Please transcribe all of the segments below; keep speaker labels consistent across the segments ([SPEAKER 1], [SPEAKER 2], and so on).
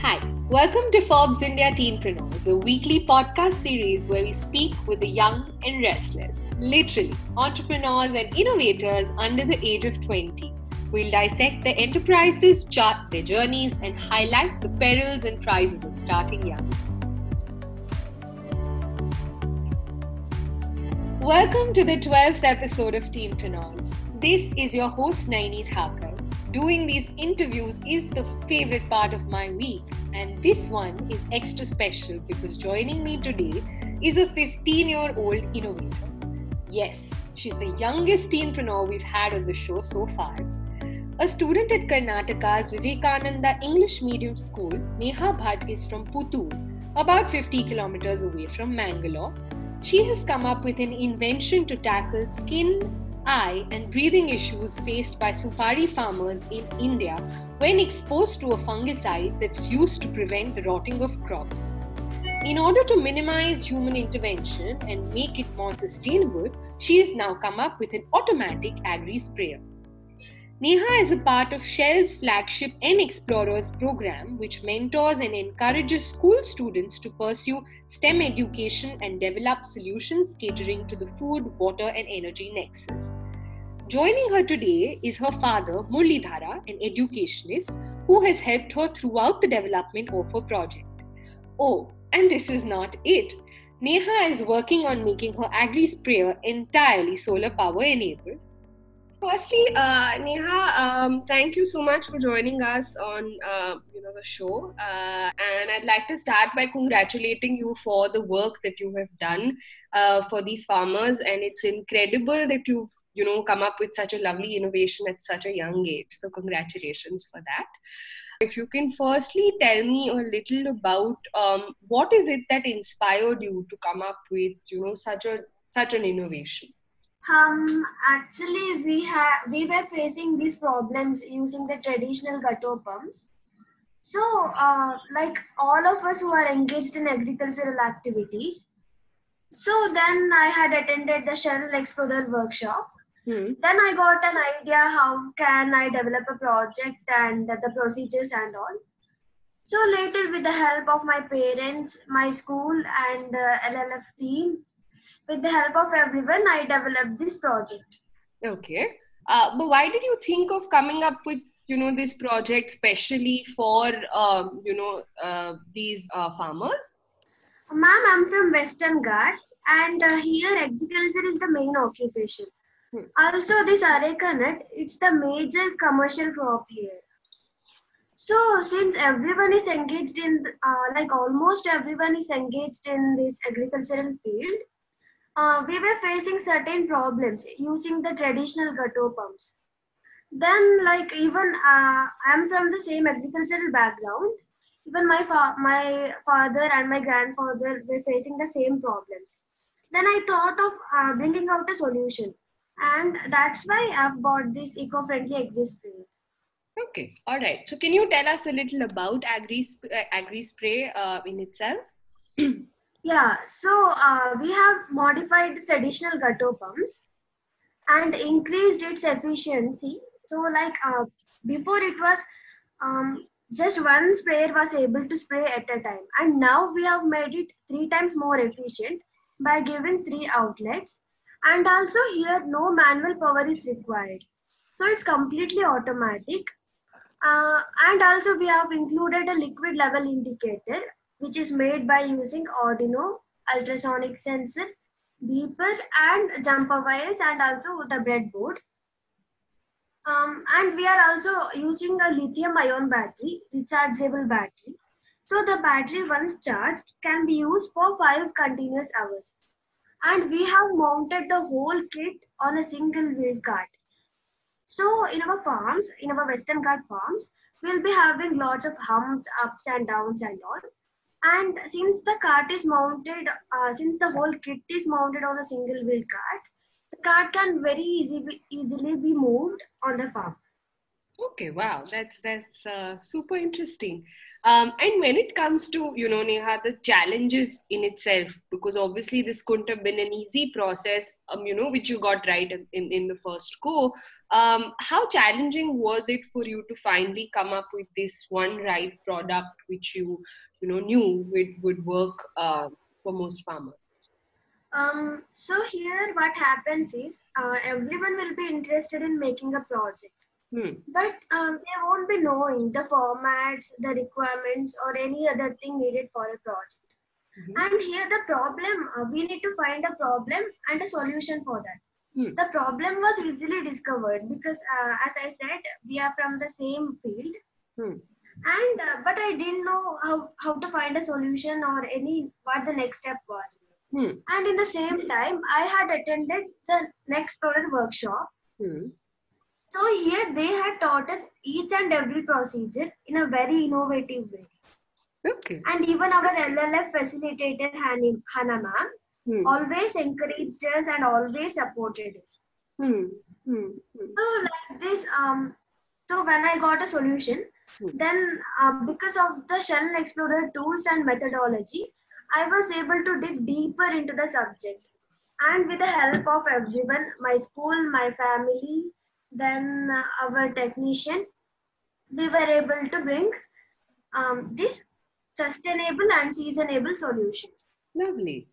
[SPEAKER 1] Hi, welcome to Forbes India Teenpreneurs, a weekly podcast series where we speak with the young and restless, literally, entrepreneurs and innovators under the age of 20. We'll dissect their enterprises, chart their journeys, and highlight the perils and prizes of starting young. Welcome to the 12th episode of Teenpreneurs. This is your host, Naini Thakur. Doing these interviews is the favorite part of my week, and this one is extra special because joining me today is a 15 year old innovator. Yes, she's the youngest teenpreneur we've had on the show so far. A student at Karnataka's Vivekananda English Medium School, Neha Bhatt is from Puttur, about 50 kilometers away from Mangalore. She has come up with an invention to tackle skin, eye, and breathing issues faced by supari farmers in India when exposed to a fungicide that's used to prevent the rotting of crops. In order to minimize human intervention and make it more sustainable, she has now come up with an automatic agri sprayer. Neha is a part of Shell's flagship NXplorers program, which mentors and encourages school students to pursue STEM education and develop solutions catering to the food, water, and energy nexus. Joining her today is her father, Murlidhara, an educationist who has helped her throughout the development of her project. Oh, and this is not it. Neha is working on making her agri sprayer entirely solar power enabled Firstly, uh, Neha, um, thank you so much for joining us on uh, you know the show, uh, and I'd like to start by congratulating you for the work that you have done uh, for these farmers, and it's incredible that you've you know come up with such a lovely innovation at such a young age. So congratulations for that. If you can firstly tell me a little about um, what is it that inspired you to come up with you know such a such an innovation.
[SPEAKER 2] Um, actually, we have we were facing these problems using the traditional gutter pumps. So, uh, like all of us who are engaged in agricultural activities, so then I had attended the Shell Explorer workshop. Hmm. Then I got an idea how can I develop a project and the procedures and all. So later, with the help of my parents, my school, and uh, LLF team, with the help of everyone, I developed this project.
[SPEAKER 1] Okay. Uh, but why did you think of coming up with you know this project specially for um, you know uh, these uh, farmers?
[SPEAKER 2] Ma'am, I'm from Western Ghats, and uh, here agriculture is the main occupation. Hmm. Also, this areca nut, it's the major commercial crop here. So, since everyone is engaged in, uh, like almost everyone is engaged in this agricultural field, uh, we were facing certain problems using the traditional gutter pumps. Then, like even uh, I'm from the same agricultural background. Even my fa- my father and my grandfather were facing the same problems. Then I thought of uh, bringing out a solution, and that's why I've bought this eco-friendly agri spray.
[SPEAKER 1] Okay, all right. So, can you tell us a little about agri uh, agri spray uh, in itself?
[SPEAKER 2] Yeah, so uh, we have modified the traditional gutter pumps and increased its efficiency. So, like uh, before, it was um, just one sprayer was able to spray at a time, and now we have made it three times more efficient by giving three outlets. And also, here no manual power is required, so it's completely automatic. Uh, and also, we have included a liquid level indicator which is made by using Arduino, ultrasonic sensor, beeper and jumper wires and also the breadboard. Um, and we are also using a lithium ion battery, rechargeable battery. So the battery once charged can be used for 5 continuous hours. And we have mounted the whole kit on a single wheel cart. So in our farms, in our Western Ghat farms, we'll be having lots of humps, ups and downs and all. And since the cart is mounted, uh, since the whole kit is mounted on a single wheel cart, the cart can very easy, easily be moved on the farm.
[SPEAKER 1] Okay, wow, that's that's uh, super interesting. Um, and when it comes to, you know, Neha, the challenges in itself, because obviously this couldn't have been an easy process, um, you know, which you got right in, in, in the first go. Um, how challenging was it for you to finally come up with this one right product which you, you know, knew would, would work uh, for most farmers?
[SPEAKER 2] Um, so here what happens is uh, everyone will be interested in making a project.
[SPEAKER 1] Hmm.
[SPEAKER 2] But um, they won't be knowing the formats, the requirements, or any other thing needed for a project.
[SPEAKER 1] Mhm.
[SPEAKER 2] And here the problem, uh, we need to find a problem and a solution for that.
[SPEAKER 1] Hmm.
[SPEAKER 2] The problem was easily discovered because, uh, as I said, we are from the same field.
[SPEAKER 1] Hmm.
[SPEAKER 2] And uh, but I didn't know how, how to find a solution or any what the next step was.
[SPEAKER 1] Hmm.
[SPEAKER 2] And in the same time, I had attended the next product workshop. So here they had taught us each and every procedure in a very innovative way.
[SPEAKER 1] Okay.
[SPEAKER 2] And even our LLF facilitator Hannah ma'am
[SPEAKER 1] Hmm.
[SPEAKER 2] always encouraged us and always supported us.
[SPEAKER 1] Hmm. Hmm. Hmm.
[SPEAKER 2] So like this, um, so when I got a solution,
[SPEAKER 1] Hmm.
[SPEAKER 2] then uh, because of the Shell Explorer tools and methodology, I was able to dig deeper into the subject. And with the help of everyone, my school, my family, then uh, our technician, we were able to bring um, this sustainable and seasonable solution.
[SPEAKER 1] Lovely.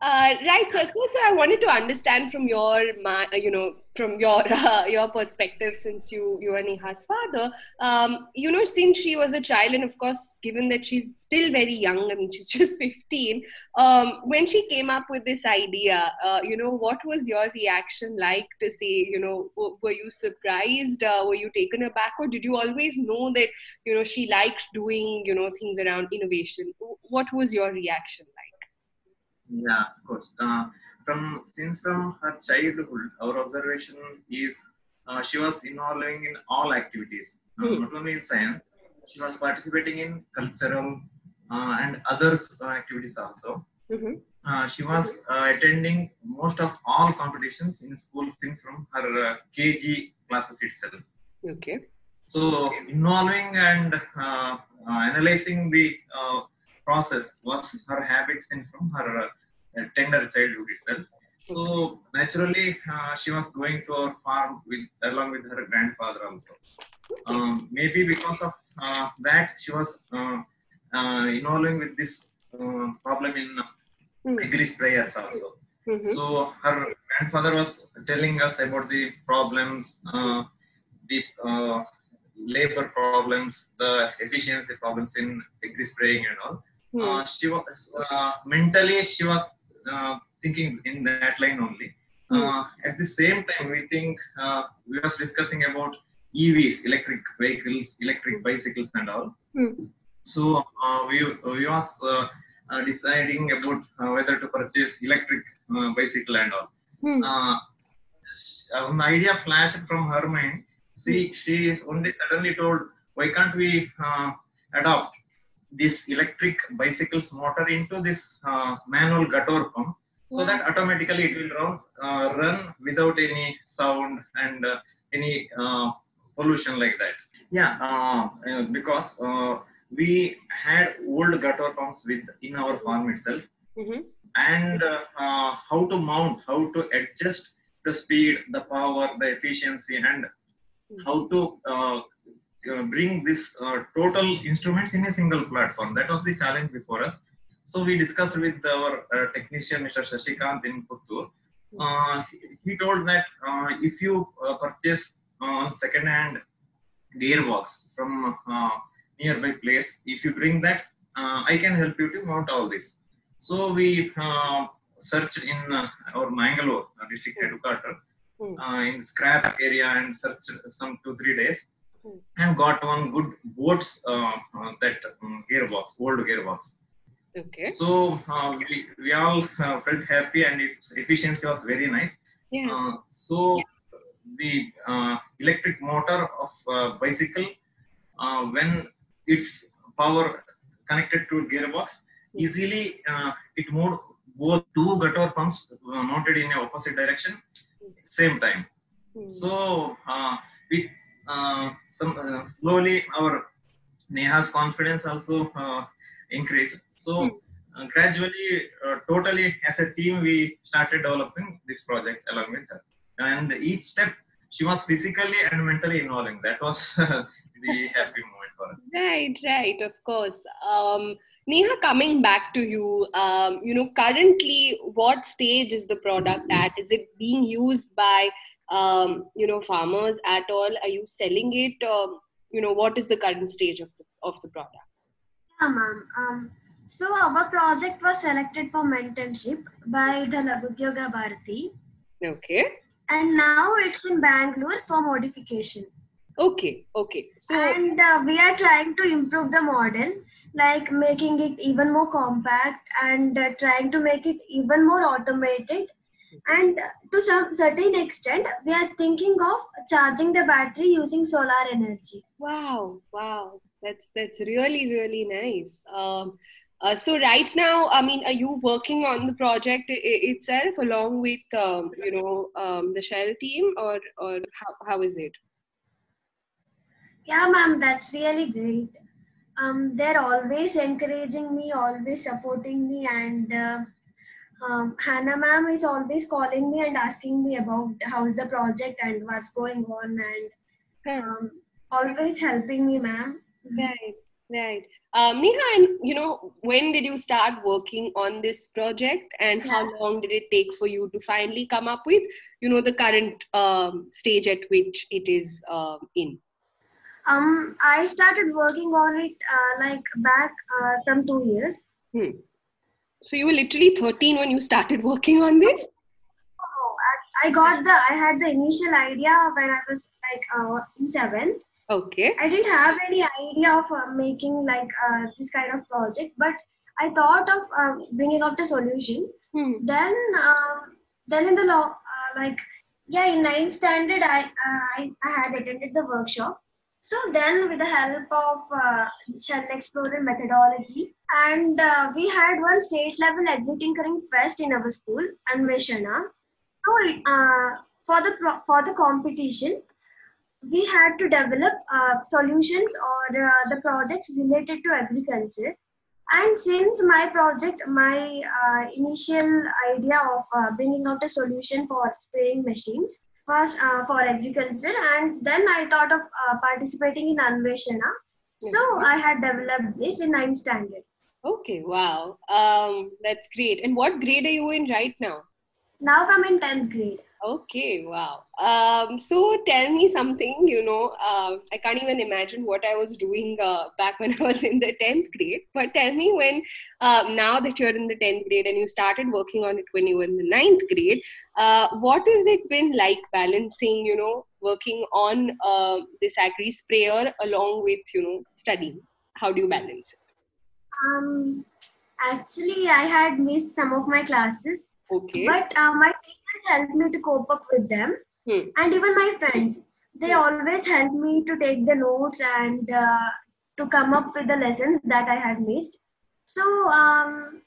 [SPEAKER 1] Uh, right, so, so I wanted to understand from your, uh, you know, from your uh, your perspective, since you you are Neha's father, um, you know, since she was a child, and of course, given that she's still very young, I mean, she's just fifteen. Um, when she came up with this idea, uh, you know, what was your reaction like to say, you know, w- were you surprised? Uh, were you taken aback, or did you always know that, you know, she liked doing, you know, things around innovation? What was your reaction?
[SPEAKER 3] Yeah, of course. Uh, from since from her childhood, our observation is uh, she was involving in all activities,
[SPEAKER 1] Hmm.
[SPEAKER 3] not only in science. She was participating in cultural uh, and other activities also.
[SPEAKER 1] Mm-hmm.
[SPEAKER 3] Uh, she was uh, attending most of all competitions in school since from her uh, KG classes itself.
[SPEAKER 1] Okay.
[SPEAKER 3] So involving and uh, uh, analyzing the uh, process was her habits and from her uh, tender childhood itself. So naturally, uh, she was going to our farm with along with her grandfather also. Um, maybe because of uh, that, she was uh, uh, involving with this uh, problem in agri sprayers also.
[SPEAKER 1] Mhm.
[SPEAKER 3] So her grandfather was telling us about the problems, uh, the uh, labor problems, the efficiency problems in agri spraying and all.
[SPEAKER 1] Hmm.
[SPEAKER 3] Uh, she was uh, mentally she was uh, thinking in that line only. Uh, at the same time, we think uh, we was discussing about EVs, electric vehicles, electric bicycles, and all.
[SPEAKER 1] Hmm.
[SPEAKER 3] So uh, we we was uh, uh, deciding about uh, whether to purchase electric uh, bicycle and all.
[SPEAKER 1] Hmm.
[SPEAKER 3] Uh, an idea flashed from her mind. See, she is only suddenly told, why can't we uh, adopt this electric bicycle's motor into this uh, manual gutter pump so that automatically it will run, uh, run without any sound and uh, any uh, pollution like that. Yeah, uh, because uh, we had old gutter pumps with in our farm itself,
[SPEAKER 1] Mhm.
[SPEAKER 3] and uh, uh, how to mount, how to adjust the speed, the power, the efficiency, and how to uh, uh, bring this uh, total instruments in a single platform. That was the challenge before us. So we discussed with our uh, technician, Mr. Shashikant in Puttur. Uh, he- told that uh, if you uh, purchase on second-hand gearbox from uh, nearby place, if you bring that, uh, I can help you to mount all this. So we uh, searched in uh, our Mangalore uh, district headquarters uh, in scrap area and searched some two three days. And got one good boats uh, uh, that um, gearbox, old gearbox.
[SPEAKER 1] Okay.
[SPEAKER 3] So uh, we, we all uh, felt happy and its efficiency was very nice.
[SPEAKER 1] Yes.
[SPEAKER 3] Uh, so the uh, electric motor of uh, bicycle, uh, when its power connected to gearbox, easily uh, it moved both two gutter pumps mounted in a opposite direction, same time.
[SPEAKER 1] Hmm.
[SPEAKER 3] So uh, we uh, some uh, slowly our Neha's confidence also uh, increased. So
[SPEAKER 1] Hmm.
[SPEAKER 3] uh, gradually, uh, totally as a team, we started developing this project along with her. And each step, she was physically and mentally involving. That was the happy moment for us.
[SPEAKER 1] Right, right, of course. Um, Neha, coming back to you, um, you know, currently, what stage is the product at? Is it being used by, um, you know, farmers at all? Are you selling it? Um, you know, what is the current stage of the of the product?
[SPEAKER 2] Yeah, ma'am. Um, so our project was selected for mentorship by the Laghu Udyog Bharati,
[SPEAKER 1] Okay,
[SPEAKER 2] and now it's in Bangalore for modification.
[SPEAKER 1] okay, okay. So,
[SPEAKER 2] and uh, we are trying to improve the model, like making it even more compact and uh, trying to make it even more automated. And to some certain extent, we are thinking of charging the battery using solar energy.
[SPEAKER 1] wow, wow, that's that's really really nice. Um, uh, so right now, I mean, are you working on the project itself along with um, you know um, the Shell team, or or how, how is it?
[SPEAKER 2] Yeah, ma'am, that's really great. Um, they're always encouraging me, always supporting me, and uh, um, Hannah ma'am is always calling me and asking me about how's the project and what's going on, and um, always helping me, ma'am.
[SPEAKER 1] Right, right. Um, Neha, and you know, when did you start working on this project, and how long did it take for you to finally come up with, you know, the current um, stage at which it is um, in?
[SPEAKER 2] Um, I started working on it uh, like back uh, from two years.
[SPEAKER 1] Hmm. So you were literally 13 when you started working on this?
[SPEAKER 2] Oh, I, I got the I had the initial idea when I was like uh, in seventh.
[SPEAKER 1] Okay.
[SPEAKER 2] I didn't have any idea of uh, making like uh, this kind of project, but I thought of uh, bringing out a solution.
[SPEAKER 1] Hmm.
[SPEAKER 2] Then, um, then in the law, uh, like yeah, in ninth standard, I, uh, I I had attended the workshop. So then, with the help of uh, Shell Explorer methodology, and uh, we had one state level agri tinkering fest in our school, Anveshana. So uh, for the for the competition, we had to develop uh, solutions or uh, the projects related to agriculture. And since my project, my uh, initial idea of uh, bringing out a solution for spraying machines was uh, for agriculture, and then I thought of uh, participating in Anveshana. So
[SPEAKER 1] Mhm.
[SPEAKER 2] I had developed this in ninth standard.
[SPEAKER 1] Okay, wow. Um, that's great. And what grade are you in right now?
[SPEAKER 2] Now I'm in tenth grade.
[SPEAKER 1] Okay, wow. Um, so tell me something, you know, uh, I can't even imagine what I was doing uh, back when I was in the 10th grade. But tell me when, uh, now that you're in the 10th grade and you started working on it when you were in the 9th grade, uh, what has it been like balancing, you know, working on uh, this agri sprayer along with, you know, studying? How do you balance it?
[SPEAKER 2] Um, actually, I had missed some of my classes
[SPEAKER 1] Okay.
[SPEAKER 2] But uh, my teachers helped me to cope up with them,
[SPEAKER 1] Hmm.
[SPEAKER 2] and even my friends. They
[SPEAKER 1] Hmm.
[SPEAKER 2] always helped me to take the notes and uh, to come up with the lessons that I had missed. So um,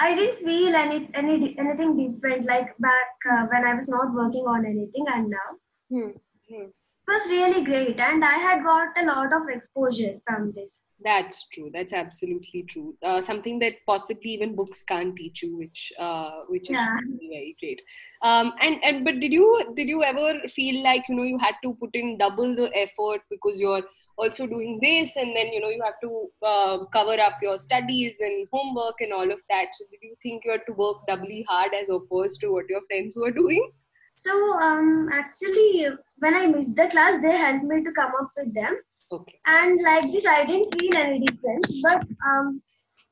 [SPEAKER 2] I didn't feel any, any anything different like back uh, when I was not working on anything, and now
[SPEAKER 1] Hmm. Hmm.
[SPEAKER 2] It was really great, and I had got a lot of exposure from this.
[SPEAKER 1] That's true. That's absolutely true. Uh, something that possibly even books can't teach you, which uh, which is
[SPEAKER 2] Yeah.
[SPEAKER 1] really very great. Um, and and but did you did you ever feel like you know you had to put in double the effort because you're also doing this, and then you know you have to uh, cover up your studies and homework and all of that. So did you think you had to work doubly hard as opposed to what your friends were doing?
[SPEAKER 2] So um, actually, when I missed the class, they helped me to come up with them.
[SPEAKER 1] Okay.
[SPEAKER 2] and like this i didn't feel any difference but um,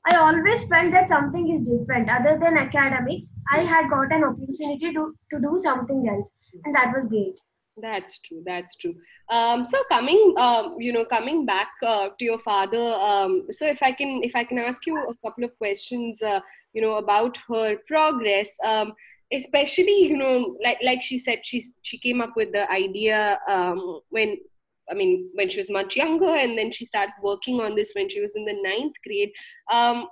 [SPEAKER 2] i always felt that something is different other than academics i had got an opportunity to, to do something else and that was great
[SPEAKER 1] That's true. That's true. Um, so coming, um, you know, coming back uh, to your father. Um, so if I can, if I can ask you a couple of questions, uh, you know, about her progress, um, especially, you know, like like she said, she she came up with the idea um, when. I mean, when she was much younger, and then she started working on this when she was in the ninth grade. Um,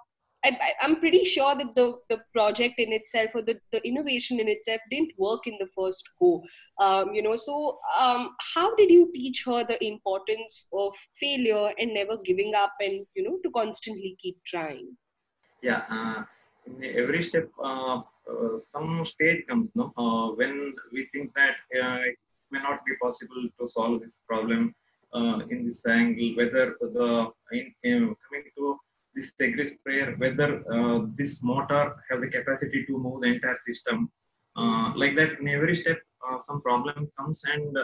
[SPEAKER 1] I, am pretty sure that the, the project in itself or the, the innovation in itself didn't work in the first go. Um, you know, so um, how did you teach her the importance of failure and never giving up and, you know, to constantly keep trying?
[SPEAKER 3] Yeah, uh, in every step, uh, some stage comes no, uh, when we think that uh, it may not be possible to solve this problem in this angle, whether the in, in coming to this agri sprayer, whether uh, this motor have the capacity to move the entire system. Uh, like that, in every step, uh, some problem comes and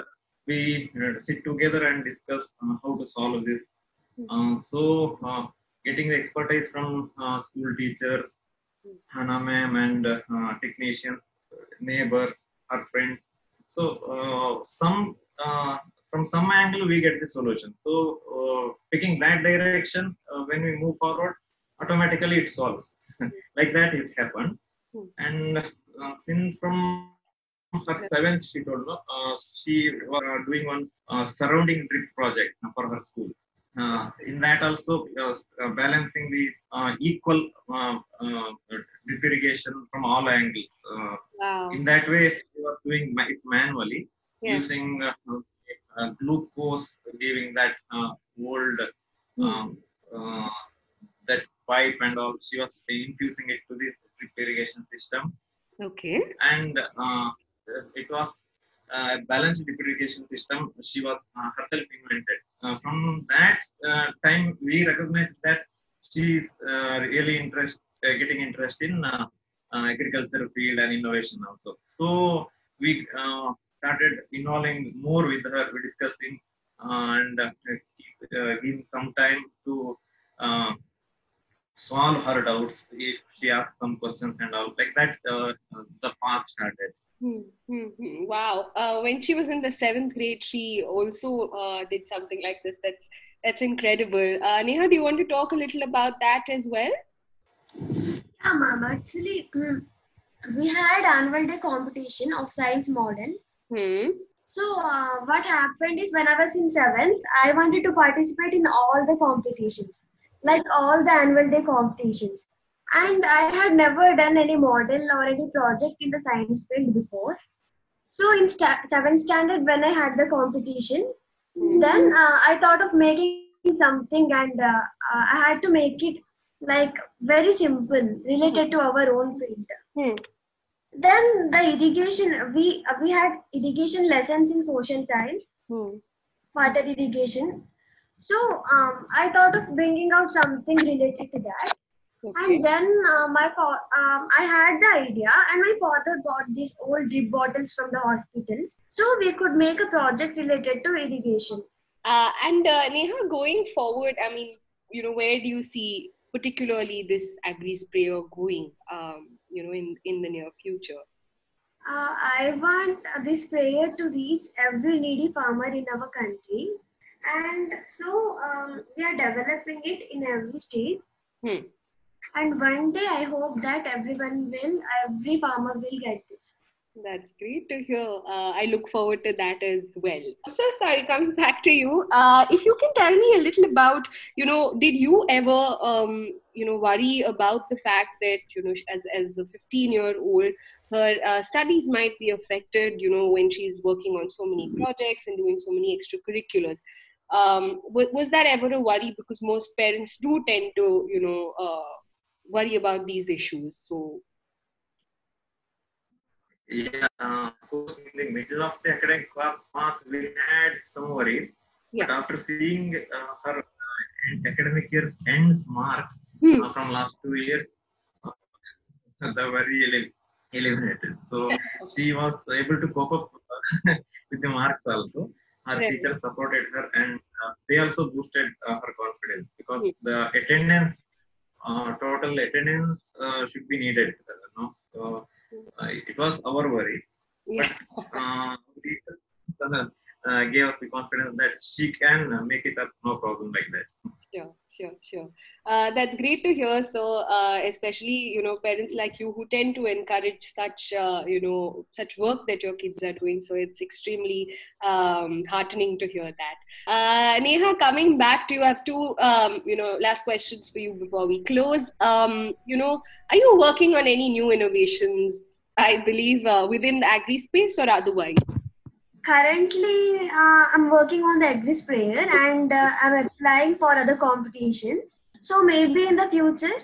[SPEAKER 3] we sit together and discuss how to solve this. so, getting the expertise from school teachers, Hannah ma'am and technicians, neighbors, our friends. So, some from some angle we get the solution. So uh, picking that direction uh, when we move forward, automatically it solves. like that it happened. And uh, since from her seventh, she told me uh, she was uh, doing one uh, surrounding drip project for her school. In that also balancing the equal drip irrigation from all angles.
[SPEAKER 1] Wow.
[SPEAKER 3] In that way, she was doing it manually yeah. using uh, glucose giving that uh, old hmm. um, uh, that pipe and all. She was infusing it to this drip irrigation system.
[SPEAKER 1] Okay.
[SPEAKER 3] And it was a balanced drip irrigation system. She was herself invented. from that time, we recognized that she is really interested, getting interest in agriculture field and innovation also. So we uh, started involving more with her, we discussing and uh, uh, give some time to uh, solve her doubts if she asks some questions and all like that. Uh, the path started.
[SPEAKER 1] Uh, when she was in the seventh grade, she also uh, did something like this. That's that's incredible. Uh, Neha, do you want to talk a little about that as well?
[SPEAKER 2] Yeah, ma'am. Actually, mm, we had annual day competition of science model
[SPEAKER 1] Hmm.
[SPEAKER 2] So uh, what happened is when I was in seventh, I wanted to participate in all the competitions, like all the annual day competitions. And I had never done any model or any project in the science field before. So in st- seventh standard, when I had the competition, mm-hmm. then uh, I thought of making something, and uh, uh I had to make it like very simple, related to our own field.
[SPEAKER 1] Mm-hmm
[SPEAKER 2] then the irrigation we uh, we had irrigation lessons in social science
[SPEAKER 1] hmm.
[SPEAKER 2] water irrigation so um, i thought of bringing out something related to that okay. and then uh, my um, i had the idea and my father bought these old drip bottles from the hospitals so we could make a project related to irrigation
[SPEAKER 1] uh, and uh, neha going forward i mean you know where do you see particularly this agri sprayer going um, you know in in the near future
[SPEAKER 2] uh, i want this prayer to reach every needy farmer in our country and so um, we are developing it in every state
[SPEAKER 1] hmm.
[SPEAKER 2] And one day i hope that everyone will every farmer will get this
[SPEAKER 1] that's great to hear. Uh, I look forward to that as well. So, sorry, coming back to you. Uh, if you can tell me a little about, you know, did you ever, um, you know, worry about the fact that, you know, as, as a 15 year old, her uh, studies might be affected, you know, when she's working on so many projects and doing so many extracurriculars? Um, was, was that ever a worry? Because most parents do tend to, you know, uh, worry about these issues. So,
[SPEAKER 3] yeah, uh, of course, in the middle of the academic path, we had some worries. Yeah. But after seeing uh, her uh, academic year's ends marks hmm. uh, from last two years, uh, the worry eliminated. So she was able to cope up with the marks also. Her right. teachers supported her and uh, they also boosted uh, her confidence because hmm. the attendance, total attendance should be needed. Know? Uh, it was our worry.
[SPEAKER 1] Yeah.
[SPEAKER 3] But, uh, uh, gave us the confidence that she can make it up, no problem like that.
[SPEAKER 1] Sure, sure, sure. Uh, that's great to hear. So, uh, especially you know, parents like you who tend to encourage such uh, you know such work that your kids are doing. So it's extremely um, heartening to hear that. Uh, Neha, coming back to you, I have two um, you know last questions for you before we close. Um, you know, are you working on any new innovations? I believe uh, within the agri space or otherwise
[SPEAKER 2] currently uh, i'm working on the agri sprayer and uh, i'm applying for other competitions. So maybe in the future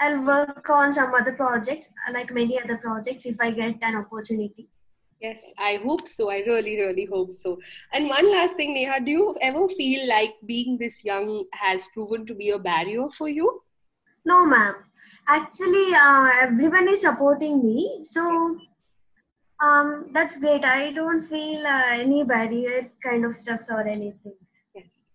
[SPEAKER 2] i'll work on some other projects like many other projects if i get an opportunity.
[SPEAKER 1] Yes i hope so. I really really hope so. And one last thing neha do you ever feel like being this young has proven to be a barrier for you?
[SPEAKER 2] No ma'am. Actually uh, everyone is supporting me. So um, that's great. I don't feel uh, any barrier kind of stuffs or anything.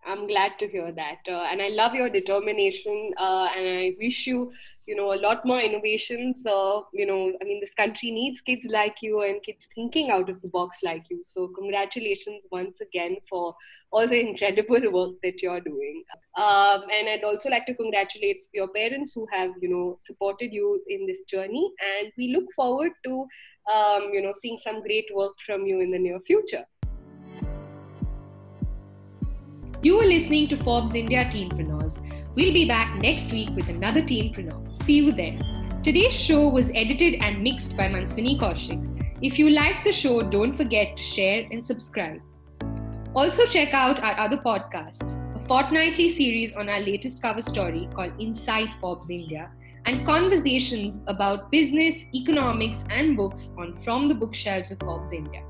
[SPEAKER 1] I'm glad to hear that, uh, and I love your determination. Uh, and I wish you, you know, a lot more innovations. Uh, you know, I mean, this country needs kids like you and kids thinking out of the box like you. So, congratulations once again for all the incredible work that you're doing. Um, and I'd also like to congratulate your parents who have, you know, supported you in this journey. And we look forward to um, you know, seeing some great work from you in the near future. You are listening to Forbes India Teenpreneurs. We'll be back next week with another Teenpreneur. See you then. Today's show was edited and mixed by Manswini Kaushik. If you liked the show, don't forget to share and subscribe. Also, check out our other podcasts, a fortnightly series on our latest cover story called Inside Forbes India, and conversations about business, economics, and books on From the Bookshelves of Forbes India.